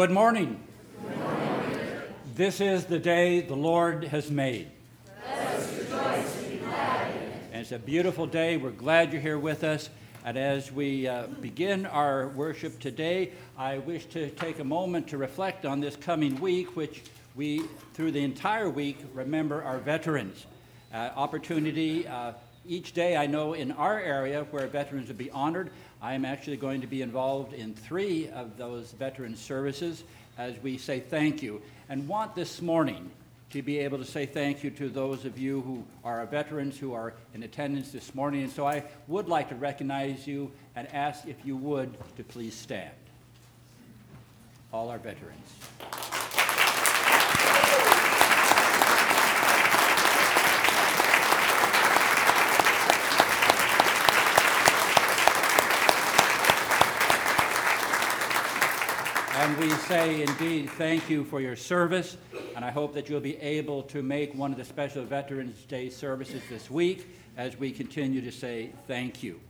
Good morning. This is the day the Lord has made. Let us rejoice to be glad. And it's a beautiful day. We're glad you're here with us. And as we uh, begin our worship today, I wish to take a moment to reflect on this coming week, which we, through the entire week, remember our veterans. Uh, opportunity uh, each day, I know in our area where veterans would be honored, I am actually going to be involved in three of those veteran services as we say thank you. And want this morning to be able to say thank you to those of you who are veterans who are in attendance this morning. And so I would like to recognize you and ask if you would to please stand. All our veterans. And we say indeed thank you for your service, and I hope that you'll be able to make one of the special Veterans Day services this week as we continue to say thank you.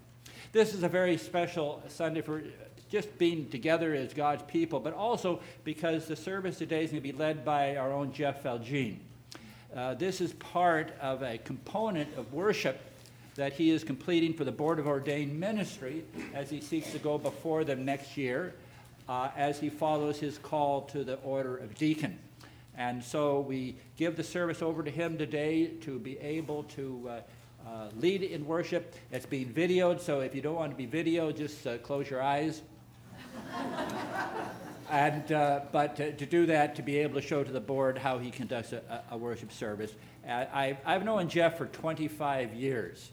This is a very special Sunday for just being together as God's people, but also because the service today is going to be led by our own Jeff Felgene. Uh, this is part of a component of worship that he is completing for the Board of Ordained Ministry as he seeks to go before them next year uh, as he follows his call to the order of deacon. And so we give the service over to him today to be able to uh, uh, lead in worship. It's being videoed, so if you don't want to be videoed, just uh, close your eyes. and, uh, but to, to, do that, to be able to show to the board how he conducts a, a worship service. Uh, I, I've known Jeff for 25 years.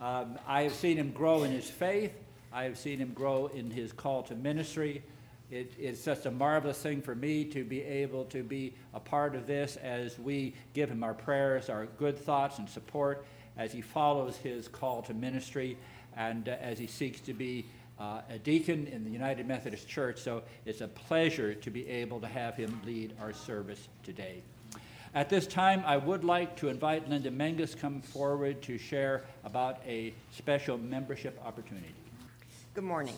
Um, I have seen him grow in his faith. I have seen him grow in his call to ministry. It, it's such a marvelous thing for me to be able to be a part of this as we give him our prayers, our good thoughts, and support as he follows his call to ministry and uh, as he seeks to be uh, a deacon in the United Methodist Church. So it's a pleasure to be able to have him lead our service today. At this time, I would like to invite Linda Menges come forward to share about a special membership opportunity. Good morning.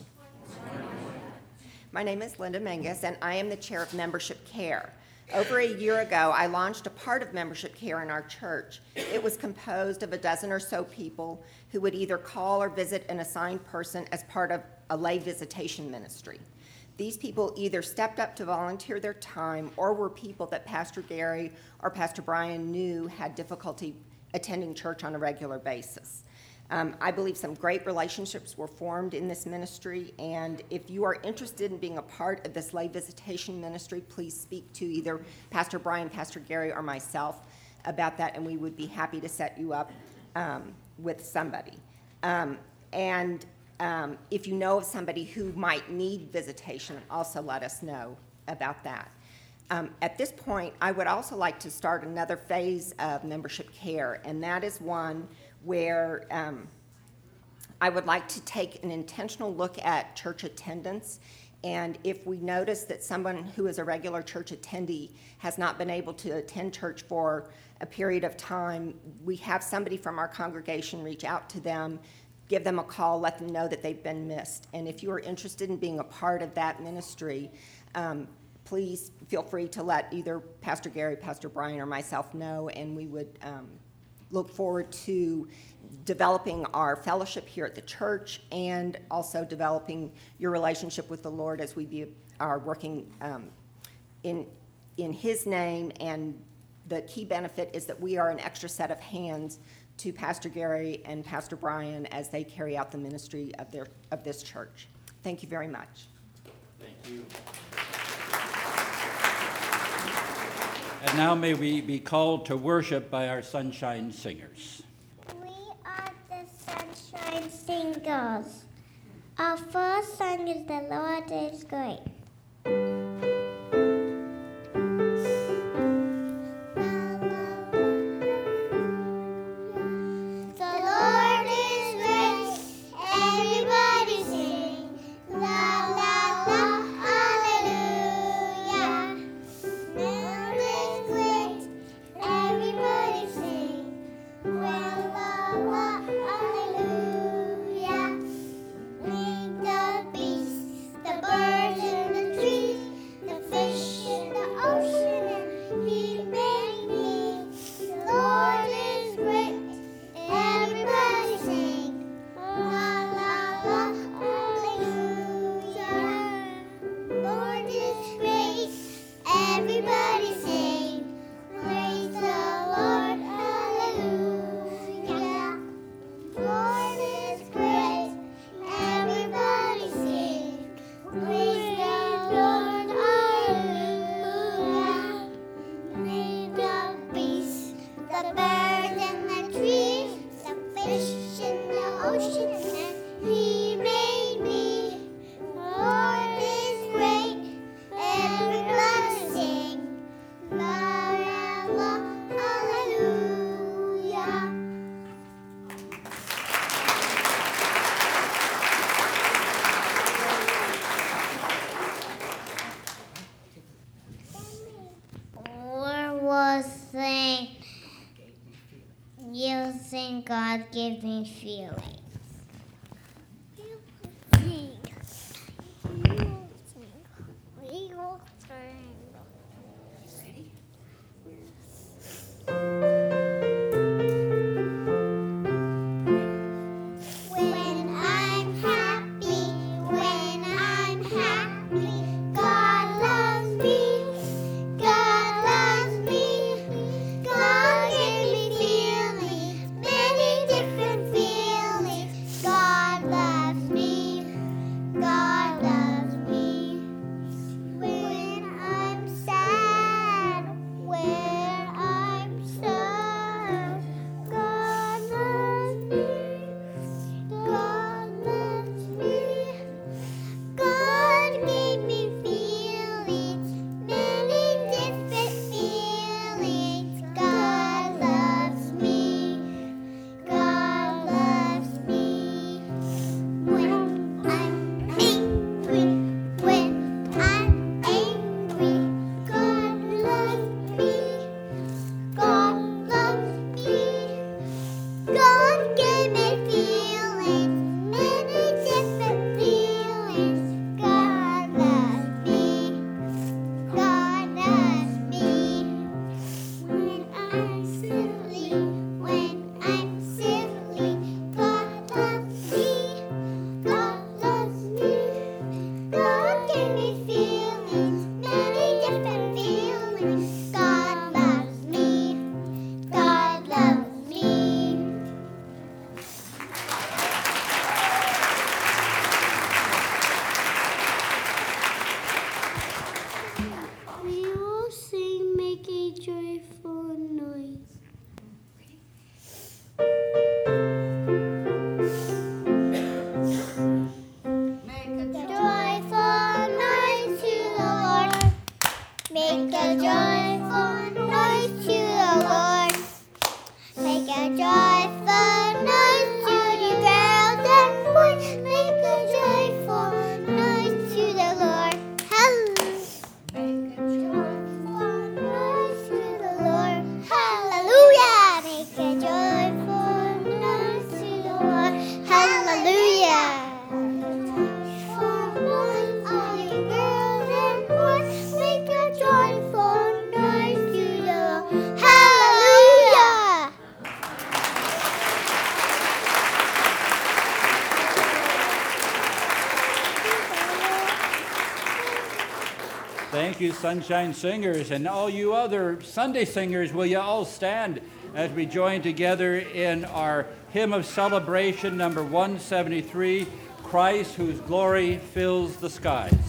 My name is Linda Menges, and I am the chair of Membership Care. Over a year ago, I launched a part of Membership Care in our church. It was composed of a dozen or so people who would either call or visit an assigned person as part of a lay visitation ministry. These people either stepped up to volunteer their time or were people that Pastor Gary or Pastor Brian knew had difficulty attending church on a regular basis. Um, I believe some great relationships were formed in this ministry, and if you are interested in being a part of this lay visitation ministry, please speak to either Pastor Brian, Pastor Gary, or myself about that, and we would be happy to set you up um, with somebody. Um, and um, if you know of somebody who might need visitation, also let us know about that. Um, at this point, I would also like to start another phase of membership care, and that is one where um, I would like to take an intentional look at church attendance. And if we notice that someone who is a regular church attendee has not been able to attend church for a period of time, we have somebody from our congregation reach out to them, give them a call, let them know that they've been missed. And if you are interested in being a part of that ministry, um, please feel free to let either Pastor Gary, Pastor Brian, or myself know, and we would um, look forward to developing our fellowship here at the church and also developing your relationship with the Lord as we be, are working um, in, in His name. And the key benefit is that we are an extra set of hands to Pastor Gary and Pastor Brian as they carry out the ministry of, their, of this church. Thank you very much. Thank you. And now may we be called to worship by our sunshine singers. We are the sunshine singers. Our first song is The Lord is Great. thank you, Sunshine Singers, and all you other Sunday singers. Will you all stand as we join together in our hymn of celebration, number 173 Christ, whose glory fills the skies.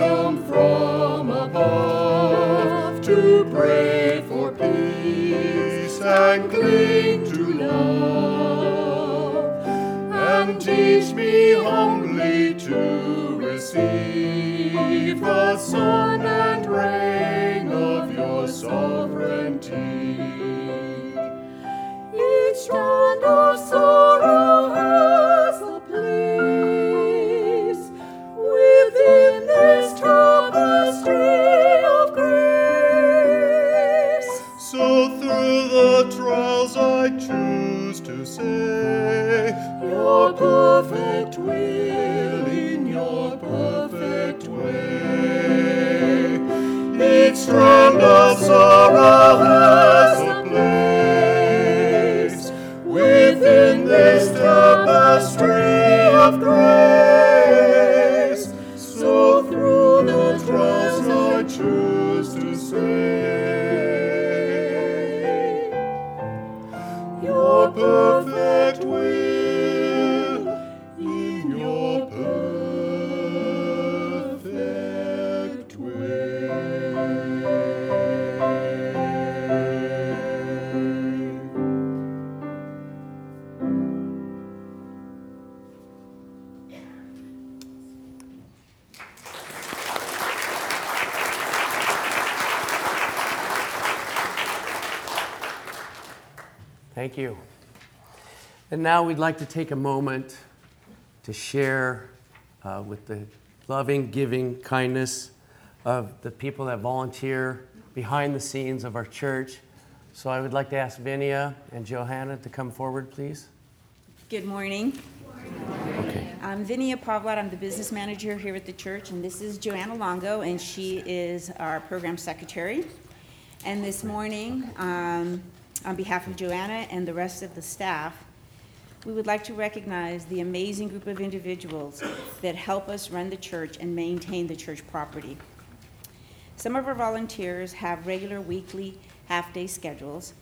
Wisdom from above to pray for peace and cling to love, and teach me humbly to receive the sun now we'd like to take a moment to share uh, with the loving, giving kindness of the people that volunteer behind the scenes of our church. So I would like to ask Vinia and Johanna to come forward, please. Good morning. Okay. I'm Vinia Pavlat. I'm the business manager here at the church, and this is Joanna Longo, and she is our program secretary. And this morning, um, on behalf of Joanna and the rest of the staff, we would like to recognize the amazing group of individuals that help us run the church and maintain the church property. Some of our volunteers have regular weekly half-day schedules.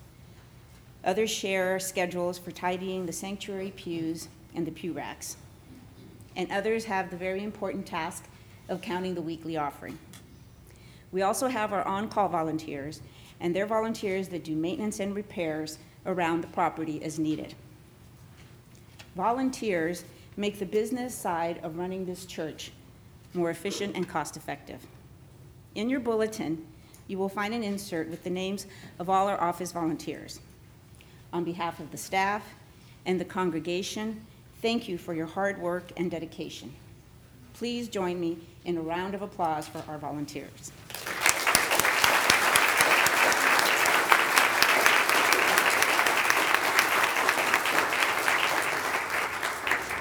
Others share schedules for tidying the sanctuary pews and the pew racks. And others have the very important task of counting the weekly offering. We also have our on-call volunteers, and they're volunteers that do maintenance and repairs around the property as needed. Volunteers make the business side of running this church more efficient and cost-effective. In your bulletin, you will find an insert with the names of all our office volunteers. On behalf of the staff and the congregation, thank you for your hard work and dedication. Please join me in a round of applause for our volunteers.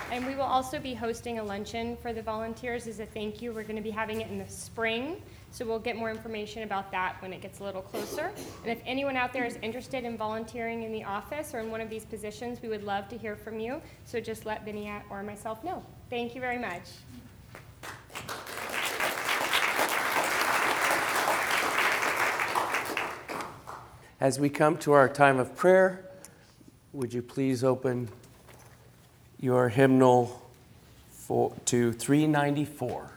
And we will also be hosting a luncheon for the volunteers as a thank you. We're going to be having it in the spring, so we'll get more information about that when it gets a little closer. And if anyone out there is interested in volunteering in the office or in one of these positions, we would love to hear from you. So just let Vinny or myself know. Thank you very much. As we come to our time of prayer, would you please open your hymnal for, to 394?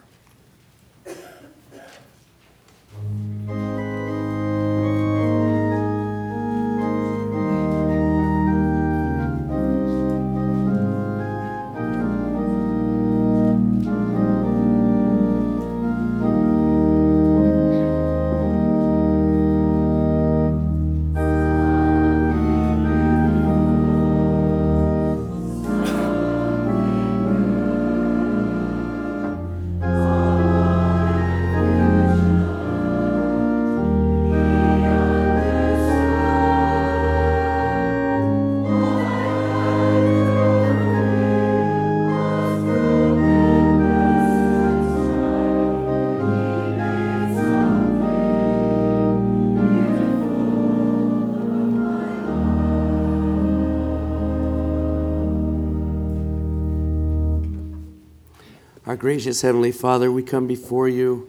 Gracious Heavenly Father, we come before you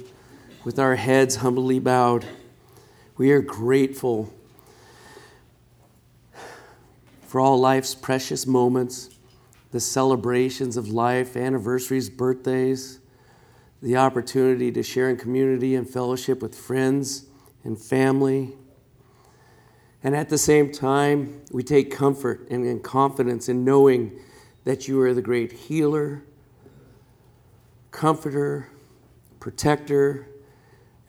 with our heads humbly bowed. We are grateful for all life's precious moments, the celebrations of life, anniversaries, birthdays, the opportunity to share in community and fellowship with friends and family. And at the same time, we take comfort and, confidence in knowing that you are the great healer comforter, protector,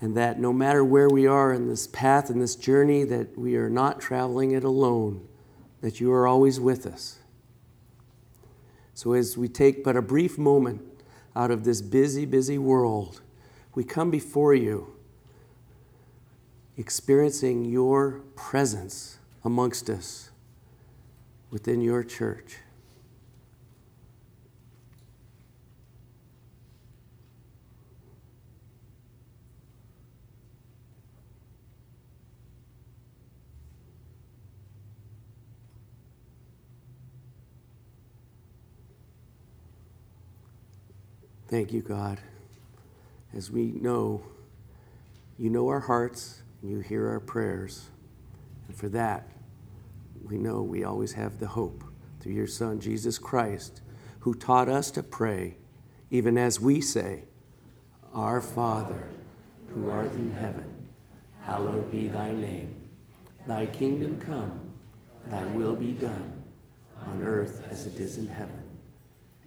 and that no matter where we are in this path and this journey, that we are not traveling it alone, that you are always with us. So as we take but a brief moment out of this busy, busy world, we come before you experiencing your presence amongst us within your church. Thank you, God. As we know, you know our hearts and you hear our prayers. And for that, we know we always have the hope through your Son, Jesus Christ, who taught us to pray, even as we say, Our Father, who art in heaven, hallowed be thy name. Thy kingdom come, thy will be done, on earth as it is in heaven.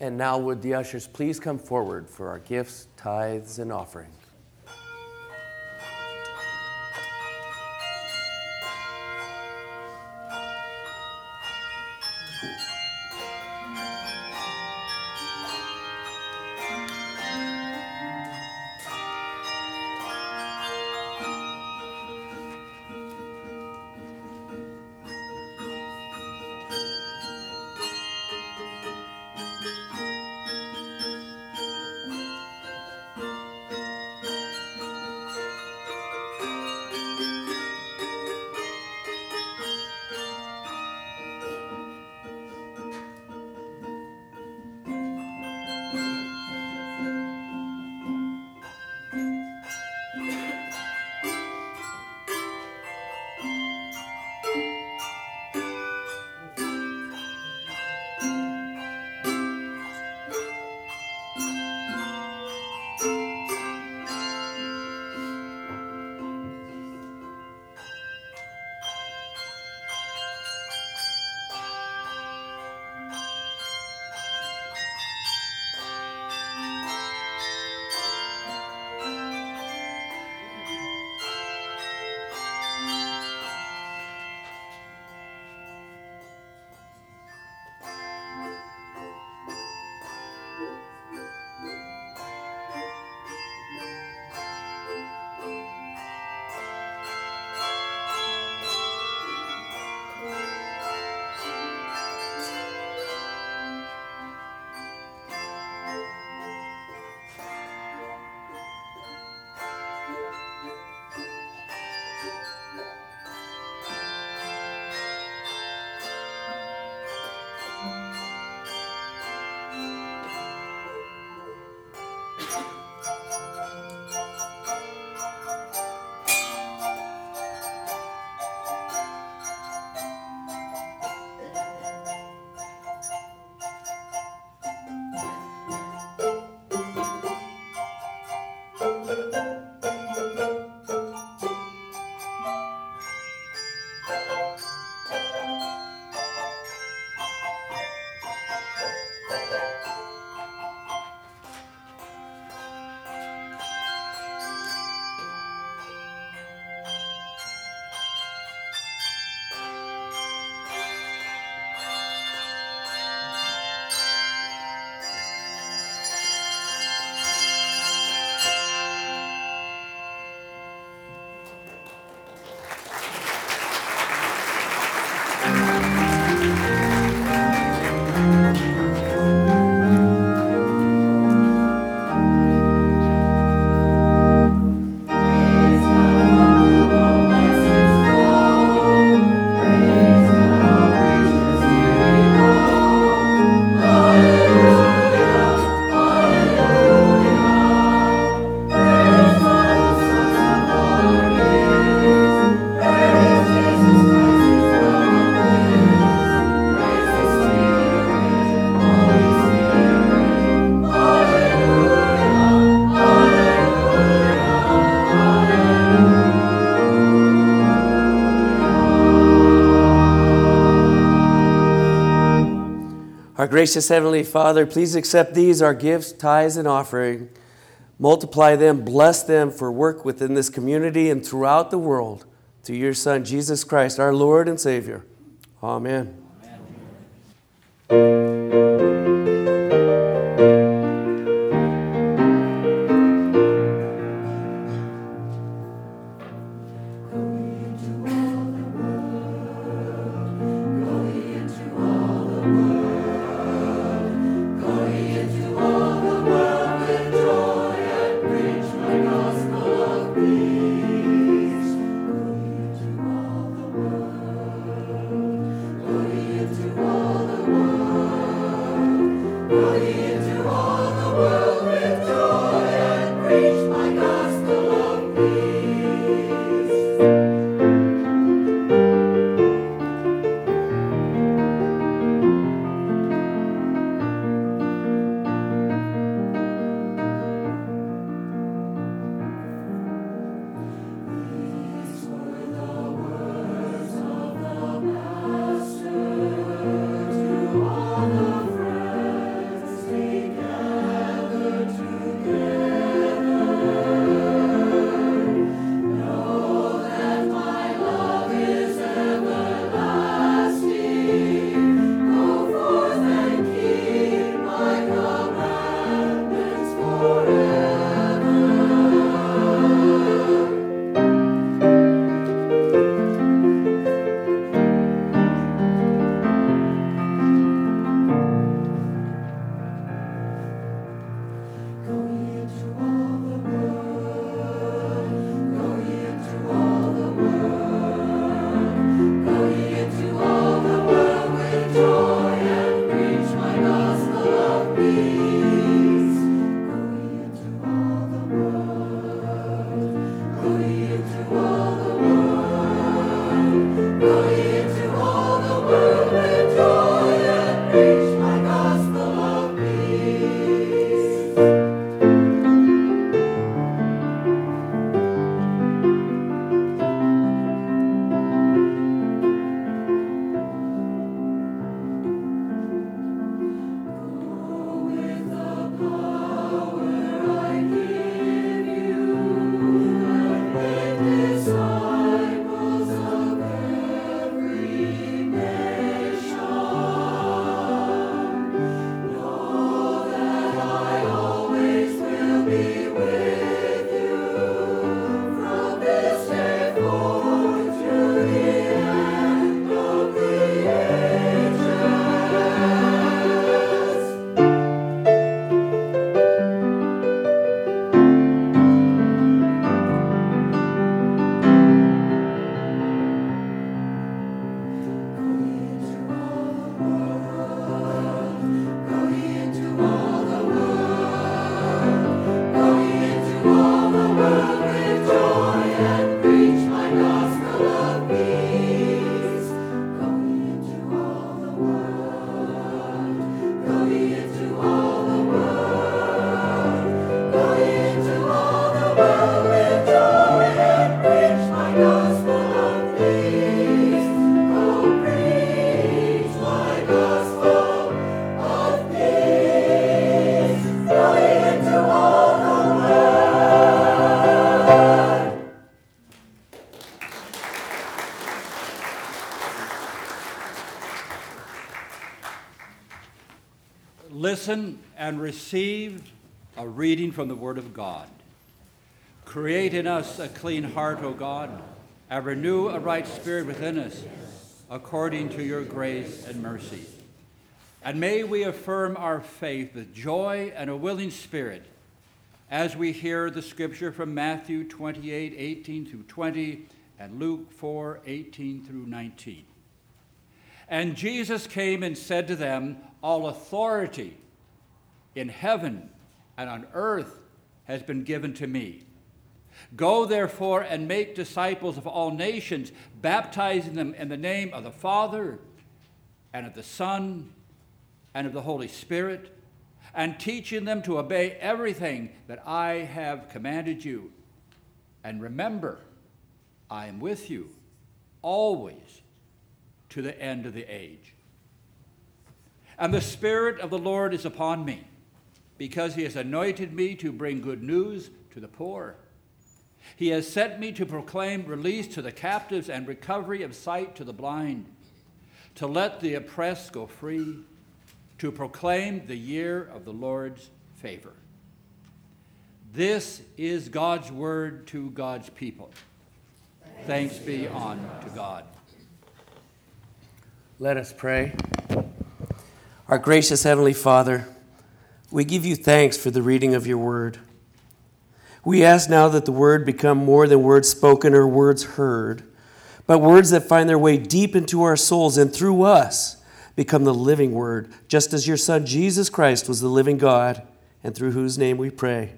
And now, would the ushers please come forward for our gifts, tithes, and offering? Gracious Heavenly Father, please accept these, our gifts, tithes, and offering. Multiply them, bless them for work within this community and throughout the world. Through your Son, Jesus Christ, our Lord and Savior. Amen. Listen and receive a reading from the Word of God. Create in us a clean heart, O God, and renew a right spirit within us, according to your grace and mercy. And may we affirm our faith with joy and a willing spirit as we hear the scripture from Matthew 28 18 through 20 and Luke 4 18 through 19. And Jesus came and said to them, All authority in heaven and on earth has been given to me. Go therefore and make disciples of all nations, baptizing them in the name of the Father and of the Son and of the Holy Spirit, and teaching them to obey everything that I have commanded you. And remember, I am with you always to the end of the age. And the Spirit of the Lord is upon me, because he has anointed me to bring good news to the poor. He has sent me to proclaim release to the captives and recovery of sight to the blind, to let the oppressed go free, to proclaim the year of the Lord's favor. This is God's word to God's people. Thanks be on to God. Let us pray. Our gracious Heavenly Father, we give you thanks for the reading of your word. We ask now that the word become more than words spoken or words heard, but words that find their way deep into our souls and through us become the living word, just as your Son Jesus Christ was the living God, and through whose name we pray.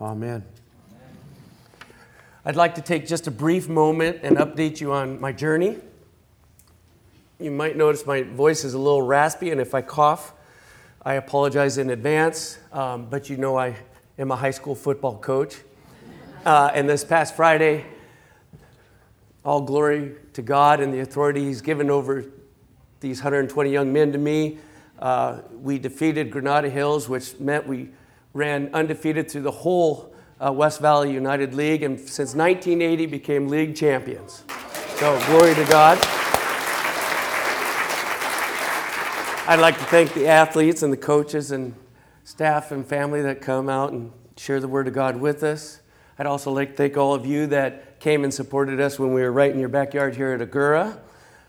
Amen. I'd like to take just a brief moment and update you on my journey. You might notice my voice is a little raspy, and if I cough, I apologize in advance. Um, but you know, I am a high school football coach. Uh, and this past Friday, all glory to God and the authority He's given over these 120 young men to me. Uh, we defeated Granada Hills, which meant we ran undefeated through the whole uh, West Valley United League, and since 1980 became league champions. So glory to God. I'd like to thank the athletes and the coaches and staff and family that come out and share the Word of God with us. I'd also like to thank all of you that came and supported us when we were right in your backyard here at Agoura.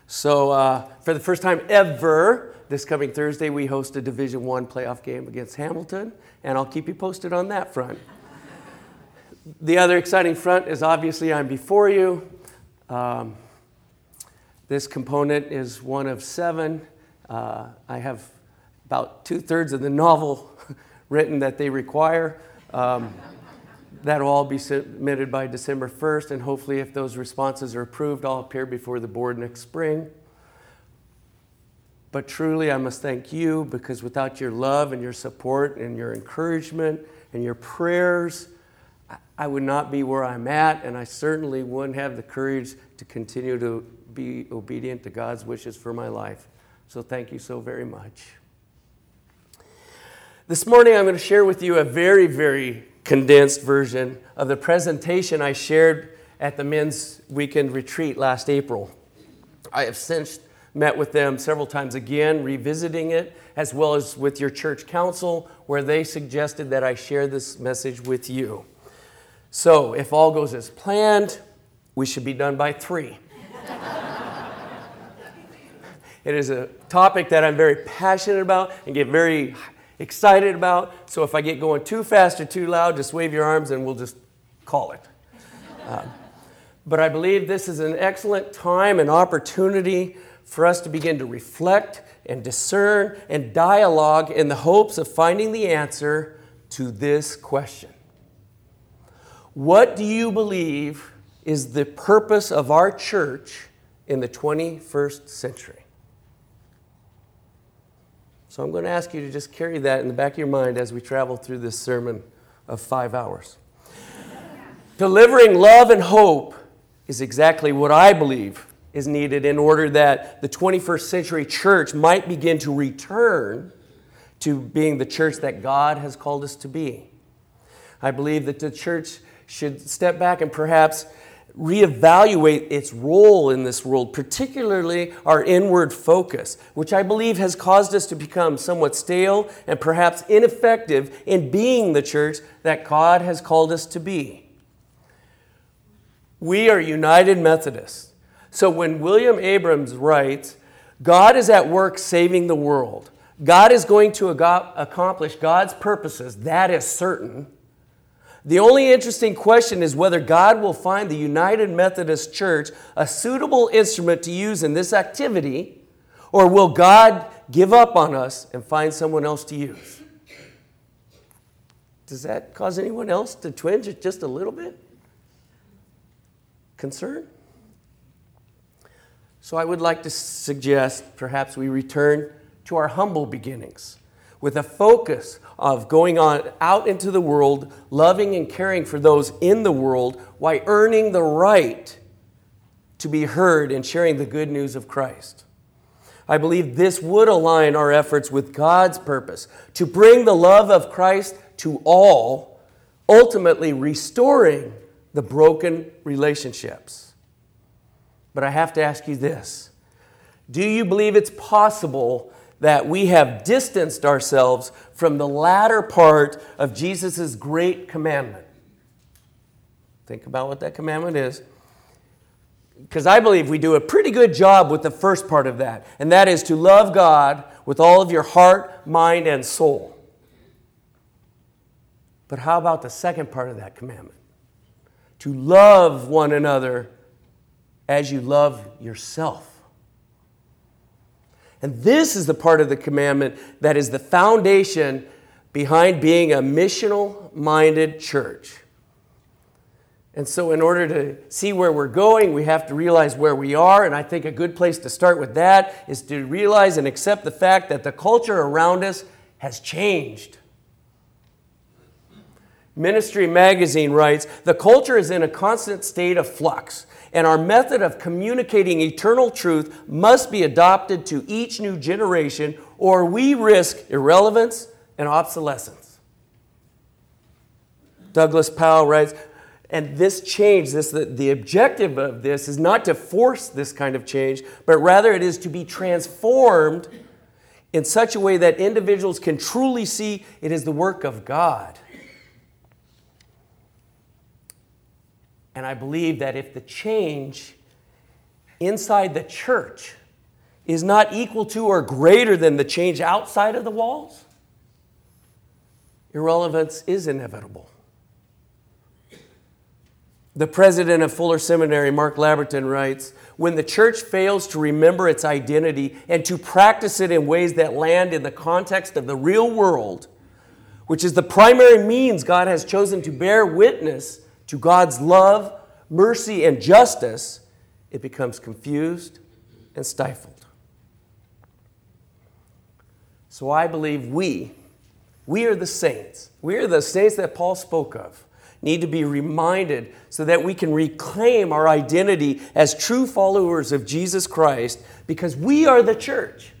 So, uh, for the first time ever, this coming Thursday, we host a Division One playoff game against Hamilton, and I'll keep you posted on that front. the other exciting front is obviously I'm before you. Um, this component is one of seven. Uh, I have about two thirds of the novel written that they require. Um, that'll all be submitted by December 1st, and hopefully, if those responses are approved, I'll appear before the board next spring. But truly, I must thank you because without your love and your support and your encouragement and your prayers, I would not be where I'm at, and I certainly wouldn't have the courage to continue to be obedient to God's wishes for my life. So, thank you so very much. This morning, I'm going to share with you a very, very condensed version of the presentation I shared at the men's weekend retreat last April. I have since met with them several times again, revisiting it, as well as with your church council, where they suggested that I share this message with you. So, if all goes as planned, we should be done by three. It is a topic that I'm very passionate about and get very excited about. So, if I get going too fast or too loud, just wave your arms and we'll just call it. Um, but I believe this is an excellent time and opportunity for us to begin to reflect and discern and dialogue in the hopes of finding the answer to this question What do you believe is the purpose of our church in the 21st century? So I'm going to ask you to just carry that in the back of your mind as we travel through this sermon of five hours. Delivering love and hope is exactly what I believe is needed in order that the 21st century church might begin to return to being the church that God has called us to be. I believe that the church should step back and perhaps reevaluate its role in this world, particularly our inward focus, which I believe has caused us to become somewhat stale and perhaps ineffective in being the church that God has called us to be. We are United Methodists. So when William Abrams writes, God is at work saving the world, God is going to accomplish God's purposes, that is certain. The only interesting question is whether God will find the United Methodist Church a suitable instrument to use in this activity, or will God give up on us and find someone else to use? Does that cause anyone else to twinge just a little bit? Concern? So I would like to suggest perhaps we return to our humble beginnings with a focus of going on out into the world, loving and caring for those in the world while earning the right to be heard and sharing the good news of Christ. I believe this would align our efforts with God's purpose to bring the love of Christ to all, ultimately restoring the broken relationships. But I have to ask you this Do you believe it's possible that we have distanced ourselves from the latter part of Jesus' great commandment? Think about what that commandment is. Because I believe we do a pretty good job with the first part of that, and that is to love God with all of your heart, mind, and soul. But how about the second part of that commandment? To love one another as you love yourself. And this is the part of the commandment that is the foundation behind being a missional minded church. And so, in order to see where we're going, we have to realize where we are. And I think a good place to start with that is to realize and accept the fact that the culture around us has changed. Ministry Magazine writes The culture is in a constant state of flux, and our method of communicating eternal truth must be adopted to each new generation, or we risk irrelevance and obsolescence. Douglas Powell writes and this change, this, the, the objective of this is not to force this kind of change, but rather it is to be transformed in such a way that individuals can truly see it is the work of God. And I believe that if the change inside the church is not equal to or greater than the change outside of the walls, irrelevance is inevitable. The president of Fuller Seminary, Mark Labberton, writes When the church fails to remember its identity and to practice it in ways that land in the context of the real world, which is the primary means God has chosen to bear witness to God's love, mercy, and justice, it becomes confused and stifled. So I believe we, we are the saints. We are the saints that Paul spoke of need to be reminded so that we can reclaim our identity as true followers of Jesus Christ because we are the church.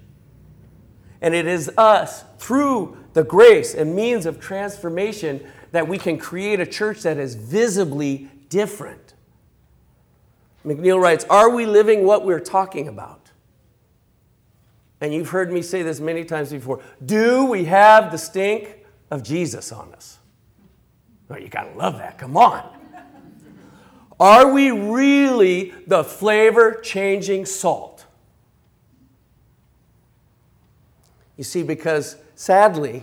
And it is us, through the grace and means of transformation, that we can create a church that is visibly different. McNeal writes Are we living what we're talking about? And you've heard me say this many times before. Do we have the stink of Jesus on us? Well, you gotta love that. Come on. Are we really the flavor changing salt? You see, because sadly,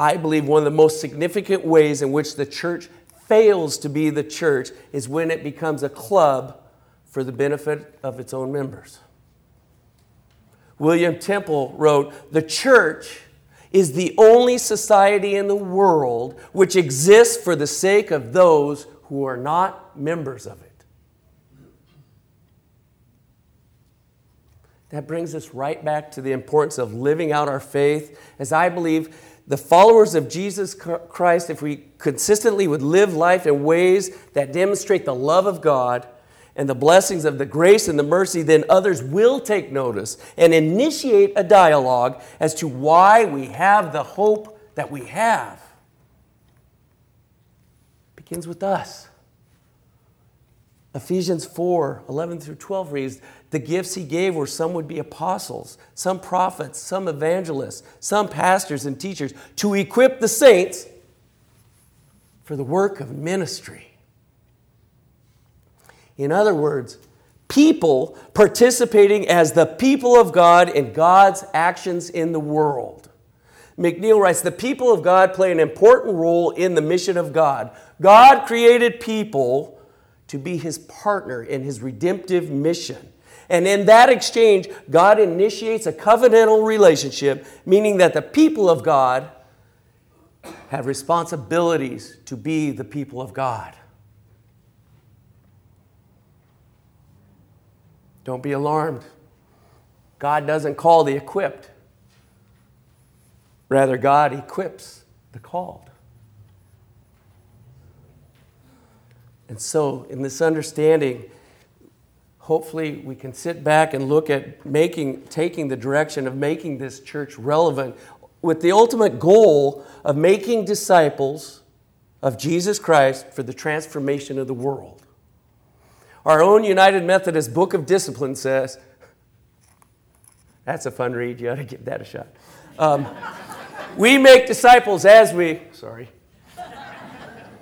I believe one of the most significant ways in which the church fails to be the church is when it becomes a club for the benefit of its own members. William Temple wrote The church is the only society in the world which exists for the sake of those who are not members of it. That brings us right back to the importance of living out our faith, as I believe the followers of Jesus Christ, if we consistently would live life in ways that demonstrate the love of God and the blessings of the grace and the mercy, then others will take notice and initiate a dialogue as to why we have the hope that we have. It begins with us. Ephesians 4 11 through 12 reads, The gifts he gave were some would be apostles, some prophets, some evangelists, some pastors and teachers to equip the saints for the work of ministry in other words, people participating as the people of God in God's actions in the world. McNeal writes The people of God play an important role in the mission of God. God created people to be his partner in his redemptive mission. And in that exchange, God initiates a covenantal relationship, meaning that the people of God have responsibilities to be the people of God. Don't be alarmed. God doesn't call the equipped, rather, God equips the called. And so, in this understanding, hopefully we can sit back and look at making, taking the direction of making this church relevant with the ultimate goal of making disciples of Jesus Christ for the transformation of the world. Our own United Methodist Book of Discipline says, that's a fun read, you ought to give that a shot. Um, we make disciples as we, sorry,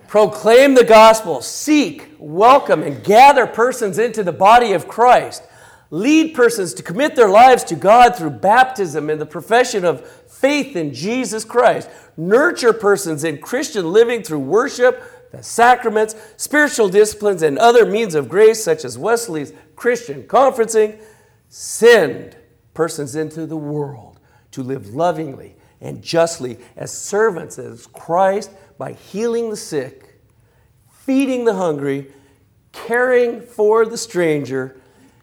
proclaim the gospel, seek, welcome, and gather persons into the body of Christ, lead persons to commit their lives to God through baptism and the profession of faith in Jesus Christ, nurture persons in Christian living through worship, the sacraments, spiritual disciplines, and other means of grace, such as Wesley's Christian conferencing, send persons into the world to live lovingly and justly as servants of Christ by healing the sick, feeding the hungry, caring for the stranger,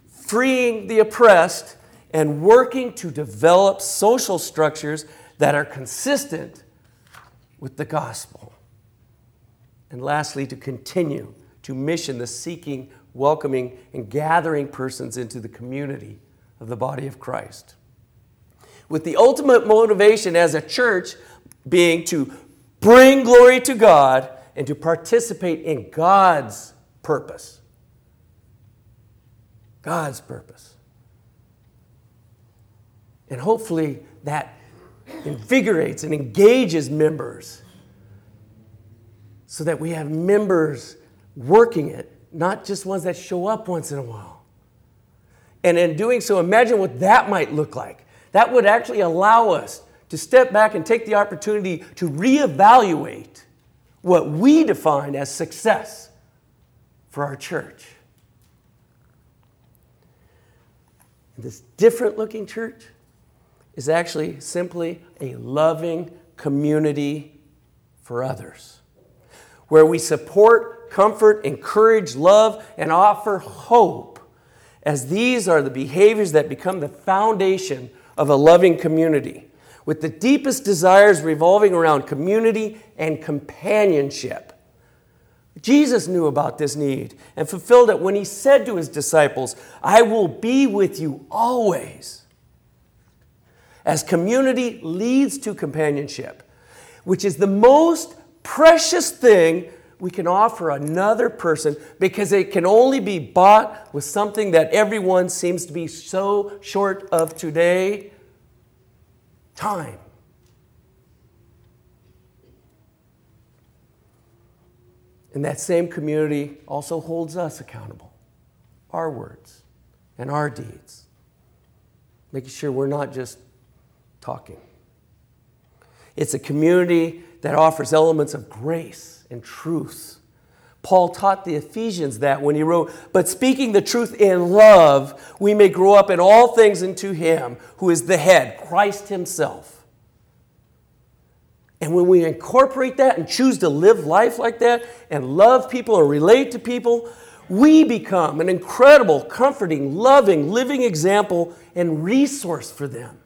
freeing the oppressed, and working to develop social structures that are consistent with the gospel. And lastly, to continue to mission the seeking, welcoming, and gathering persons into the community of the body of Christ. With the ultimate motivation as a church being to bring glory to God and to participate in God's purpose. God's purpose. And hopefully that invigorates and engages members so that we have members working it, not just ones that show up once in a while. And in doing so, imagine what that might look like. That would actually allow us to step back and take the opportunity to reevaluate what we define as success for our church. This different looking church is actually simply a loving community for others, where we support, comfort, encourage, love, and offer hope, as these are the behaviors that become the foundation of a loving community, with the deepest desires revolving around community and companionship. Jesus knew about this need and fulfilled it when he said to his disciples, I will be with you always. As community leads to companionship, which is the most precious thing we can offer another person because it can only be bought with something that everyone seems to be so short of today time. And that same community also holds us accountable, our words and our deeds, making sure we're not just talking. It's a community that offers elements of grace and truth. Paul taught the Ephesians that when he wrote, But speaking the truth in love, we may grow up in all things into him who is the head, Christ himself. And when we incorporate that and choose to live life like that and love people and relate to people, we become an incredible, comforting, loving, living example and resource for them.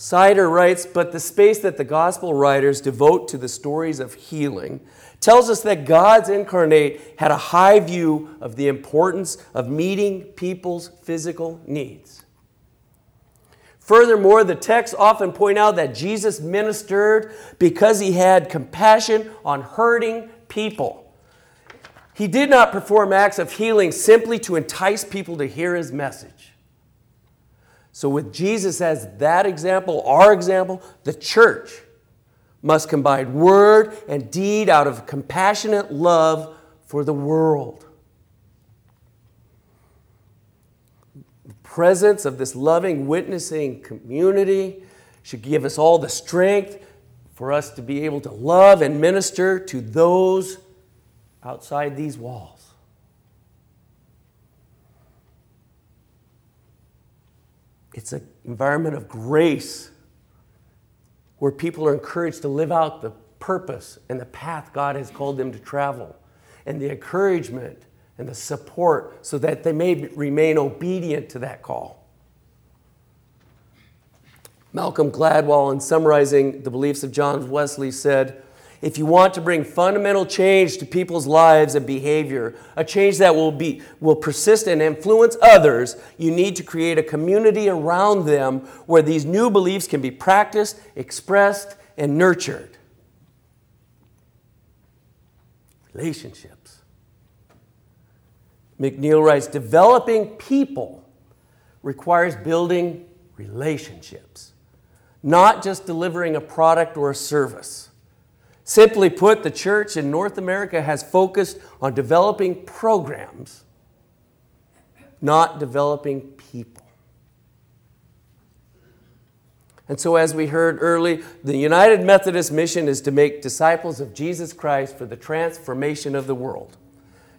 Sider writes, but the space that the gospel writers devote to the stories of healing tells us that God's incarnate had a high view of the importance of meeting people's physical needs. Furthermore, the texts often point out that Jesus ministered because he had compassion on hurting people. He did not perform acts of healing simply to entice people to hear his message. So, with Jesus as that example, our example, the church must combine word and deed out of compassionate love for the world. The presence of this loving, witnessing community should give us all the strength for us to be able to love and minister to those outside these walls. It's an environment of grace where people are encouraged to live out the purpose and the path God has called them to travel, and the encouragement and the support so that they may remain obedient to that call. Malcolm Gladwell, in summarizing the beliefs of John Wesley, said, if you want to bring fundamental change to people's lives and behavior, a change that will, be, will persist and influence others, you need to create a community around them where these new beliefs can be practiced, expressed, and nurtured. Relationships. McNeal writes developing people requires building relationships, not just delivering a product or a service. Simply put, the church in North America has focused on developing programs, not developing people. And so, as we heard early, the United Methodist mission is to make disciples of Jesus Christ for the transformation of the world.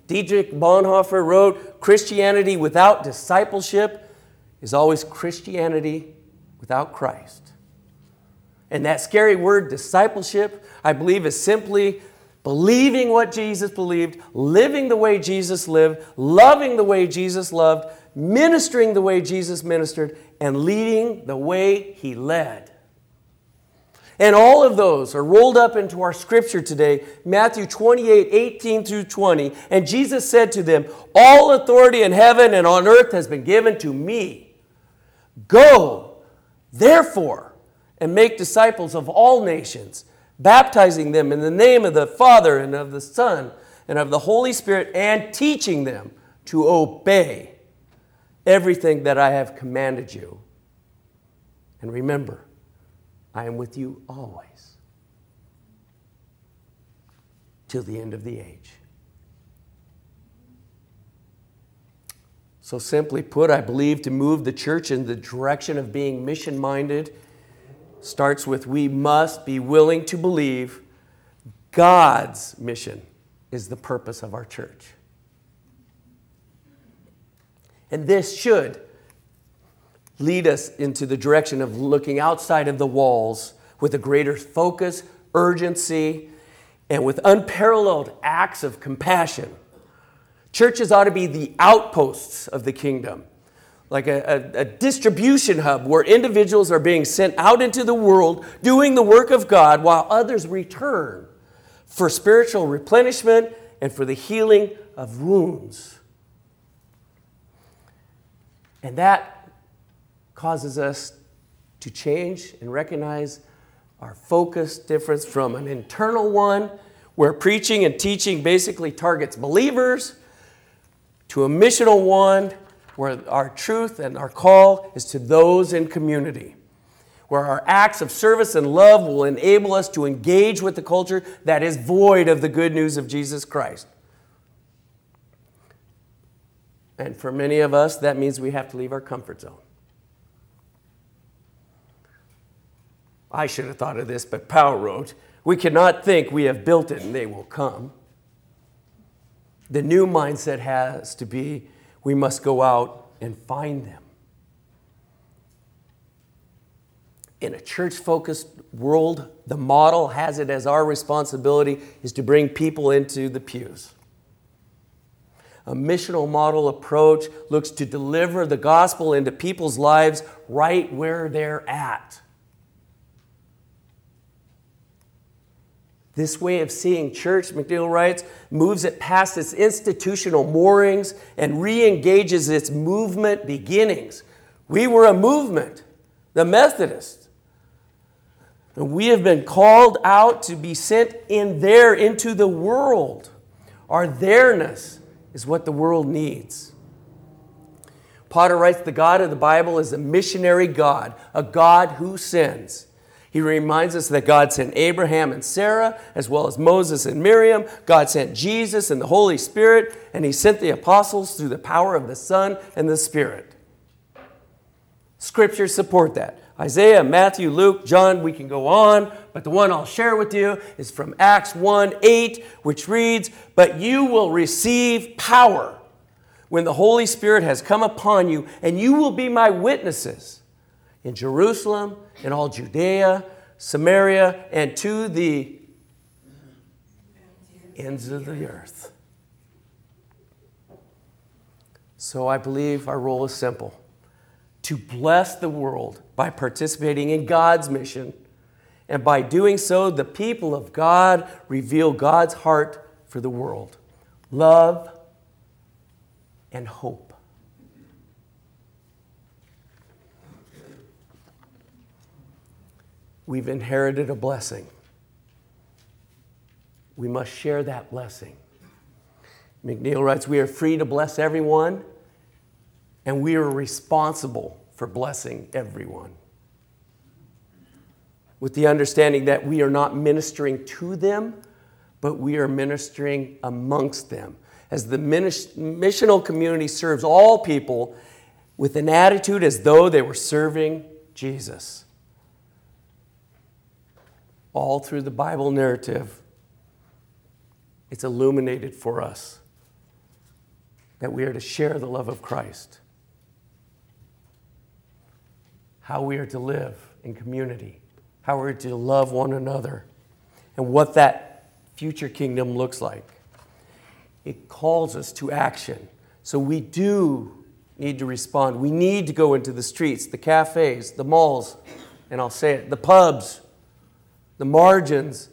Dietrich Bonhoeffer wrote Christianity without discipleship is always Christianity without Christ. And that scary word, discipleship, I believe is simply believing what Jesus believed, living the way Jesus lived, loving the way Jesus loved, ministering the way Jesus ministered, and leading the way he led. And all of those are rolled up into our scripture today, Matthew 28 18 through 20. And Jesus said to them, All authority in heaven and on earth has been given to me. Go, therefore, and make disciples of all nations baptizing them in the name of the Father and of the Son and of the Holy Spirit, and teaching them to obey everything that I have commanded you. And remember, I am with you always till the end of the age. So, simply put, I believe to move the church in the direction of being mission minded starts with we must be willing to believe God's mission is the purpose of our church. And this should lead us into the direction of looking outside of the walls with a greater focus, urgency, and with unparalleled acts of compassion. Churches ought to be the outposts of the kingdom like a, a, a, distribution hub where individuals are being sent out into the world doing the work of God while others return for spiritual replenishment and for the healing of wounds. And that causes us to change and recognize our focus difference from an internal one where preaching and teaching basically targets believers to a missional one where our truth and our call is to those in community, where our acts of service and love will enable us to engage with the culture that is void of the good news of Jesus Christ. And for many of us, that means we have to leave our comfort zone. I should have thought of this, but Powell wrote, We cannot think we have built it and they will come. The new mindset has to be we must go out and find them. In a church focused world, the model has it as our responsibility is to bring people into the pews. A missional model approach looks to deliver the gospel into people's lives right where they're at. This way of seeing church, McNeal writes, moves it past its institutional moorings and re engages its movement beginnings. We were a movement, the Methodists. And we have been called out to be sent in there into the world. Our there-ness is what the world needs. Potter writes the God of the Bible is a missionary God, a God who sends. He reminds us that God sent Abraham and Sarah, as well as Moses and Miriam. God sent Jesus and the Holy Spirit, and He sent the apostles through the power of the Son and the Spirit. Scriptures support that. Isaiah, Matthew, Luke, John, we can go on, but the one I'll share with you is from Acts 1 8, which reads, But you will receive power when the Holy Spirit has come upon you, and you will be my witnesses in Jerusalem in all Judea, Samaria, and to the ends of the earth. So I believe our role is simple to bless the world by participating in God's mission And by doing so, the people of God reveal God's heart for the world love and hope. We've inherited a blessing. We must share that blessing. McNeal writes, We are free to bless everyone, and we are responsible for blessing everyone. With the understanding that we are not ministering to them, but we are ministering amongst them. As the missional community serves all people with an attitude as though they were serving Jesus. All through the Bible narrative, it's illuminated for us that we are to share the love of Christ, how we are to live in community, how we're to love one another, and what that future kingdom looks like. It calls us to action. So we do need to respond. We need to go into the streets, the cafes, the malls, and I'll say it, the pubs, the margins,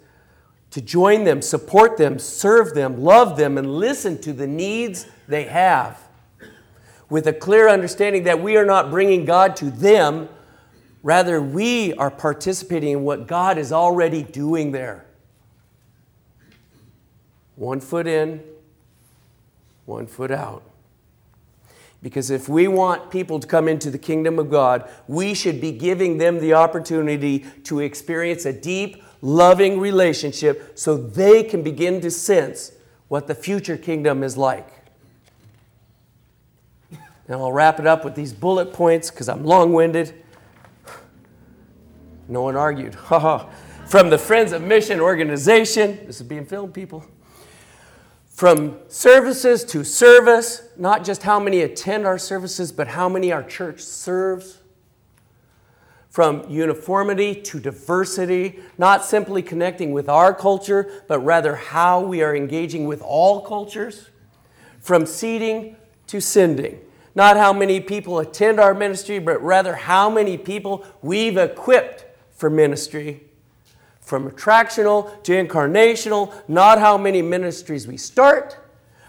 to join them, support them, serve them, love them, and listen to the needs they have with a clear understanding that we are not bringing God to them, rather, we are participating in what God is already doing there. One foot in, one foot out. Because if we want people to come into the kingdom of God, we should be giving them the opportunity to experience a deep, loving relationship so they can begin to sense what the future kingdom is like. And I'll wrap it up with these bullet points because I'm long winded. No one argued. From the Friends of Mission organization, this is being filmed, people. From services to service, not just how many attend our services, but how many our church serves. From uniformity to diversity, not simply connecting with our culture, but rather how we are engaging with all cultures. From seeding to sending, not how many people attend our ministry, but rather how many people we've equipped for ministry from attractional to incarnational, not how many ministries we start,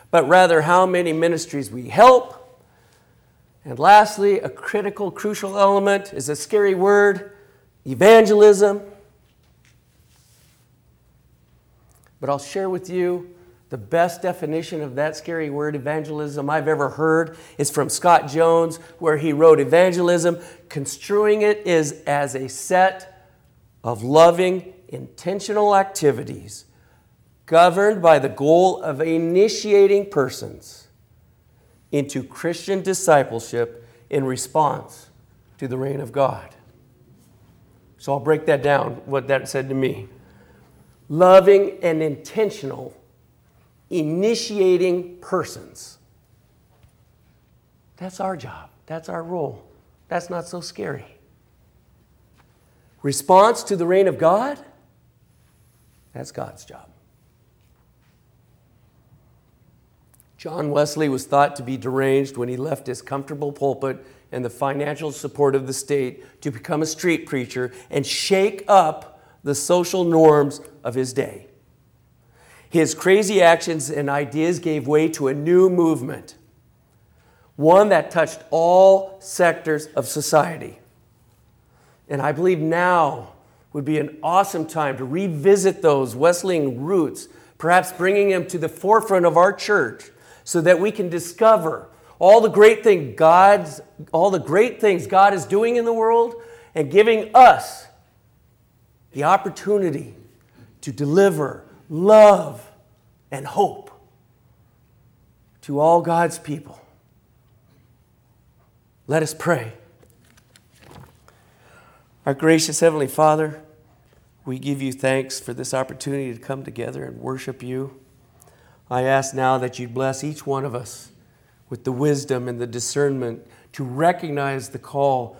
but rather how many ministries we help. And lastly, a critical, crucial element is a scary word evangelism. But I'll share with you the best definition of that scary word, evangelism, I've ever heard is from Scott Jones, where he wrote evangelism, construing it is as a set of loving intentional activities governed by the goal of initiating persons into Christian discipleship in response to the reign of God. So I'll break that down, what that said to me. Loving and intentional, initiating persons. That's our job. That's our role. That's not so scary. Response to the reign of God? That's God's job. John Wesley was thought to be deranged when he left his comfortable pulpit and the financial support of the state to become a street preacher and shake up the social norms of his day. His crazy actions and ideas gave way to a new movement, one that touched all sectors of society. And I believe now would be an awesome time to revisit those Wesleyan roots, perhaps bringing them to the forefront of our church so that we can discover all the great things God's all the great things God is doing in the world and giving us the opportunity to deliver love and hope to all God's people. Let us pray. Our gracious Heavenly Father, we give you thanks for this opportunity to come together and worship you. I ask now that you bless each one of us with the wisdom and the discernment to recognize the call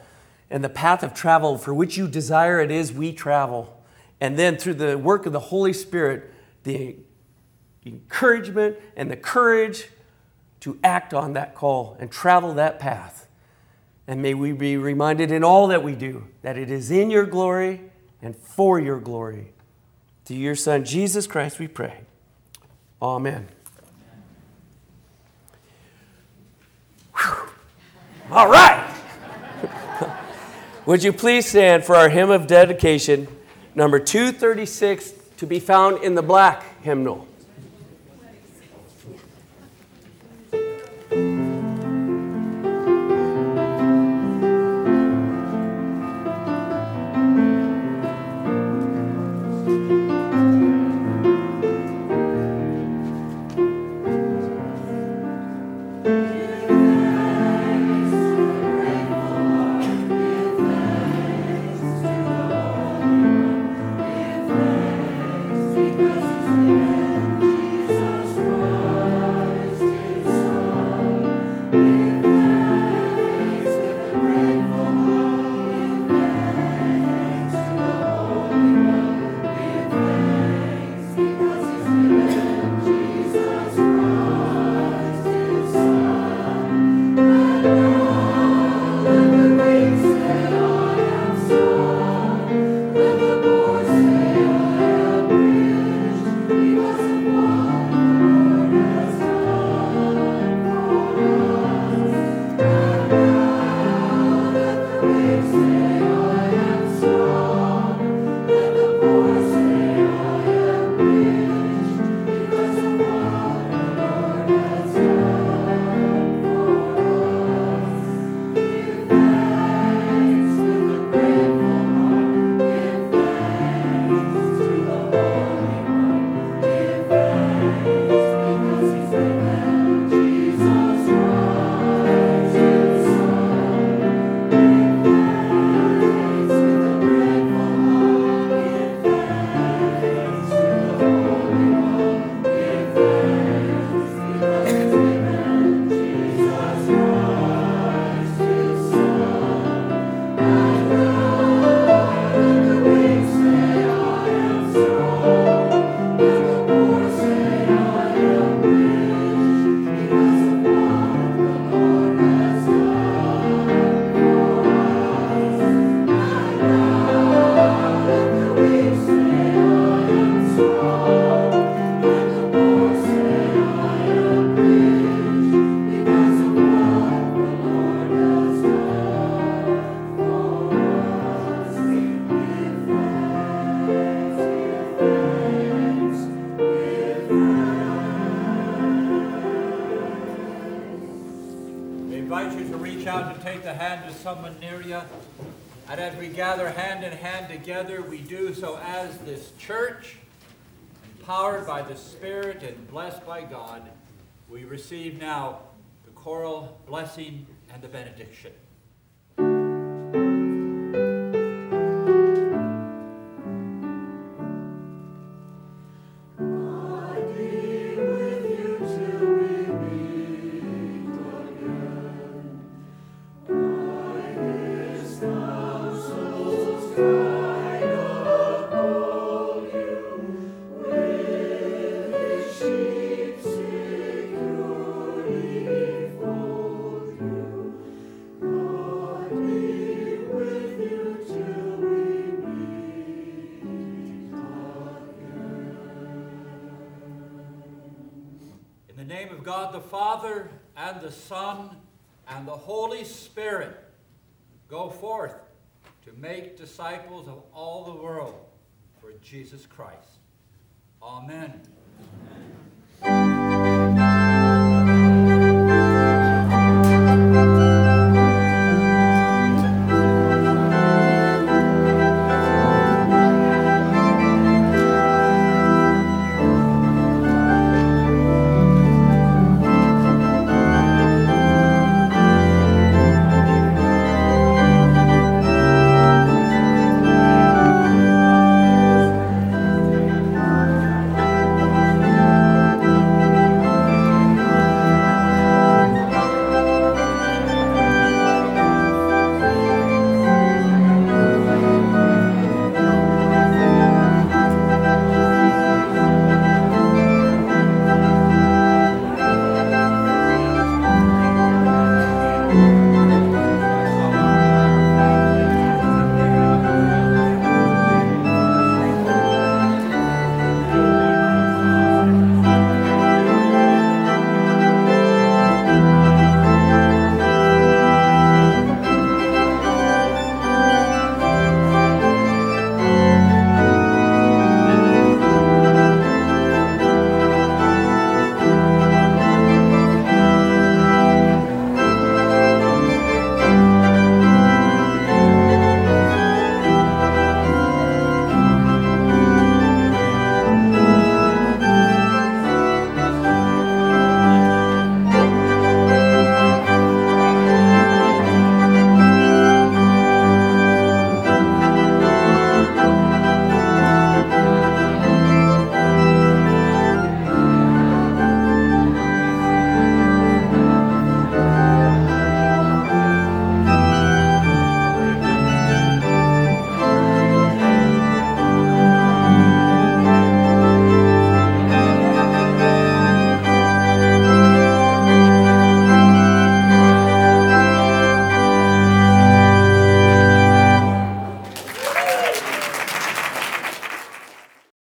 and the path of travel for which you desire it is we travel. And then through the work of the Holy Spirit, the encouragement and the courage to act on that call and travel that path. And may we be reminded in all that we do that it is in your glory and for your glory. Through your Son, Jesus Christ, we pray. Amen. Whew. All right. Would you please stand for our hymn of dedication, number 236, to be found in the black hymnal? Gather hand in hand together, we do so as this church, empowered by the Spirit and blessed by God. We receive now the choral blessing and the benediction. Jesus Christ. Amen. Amen.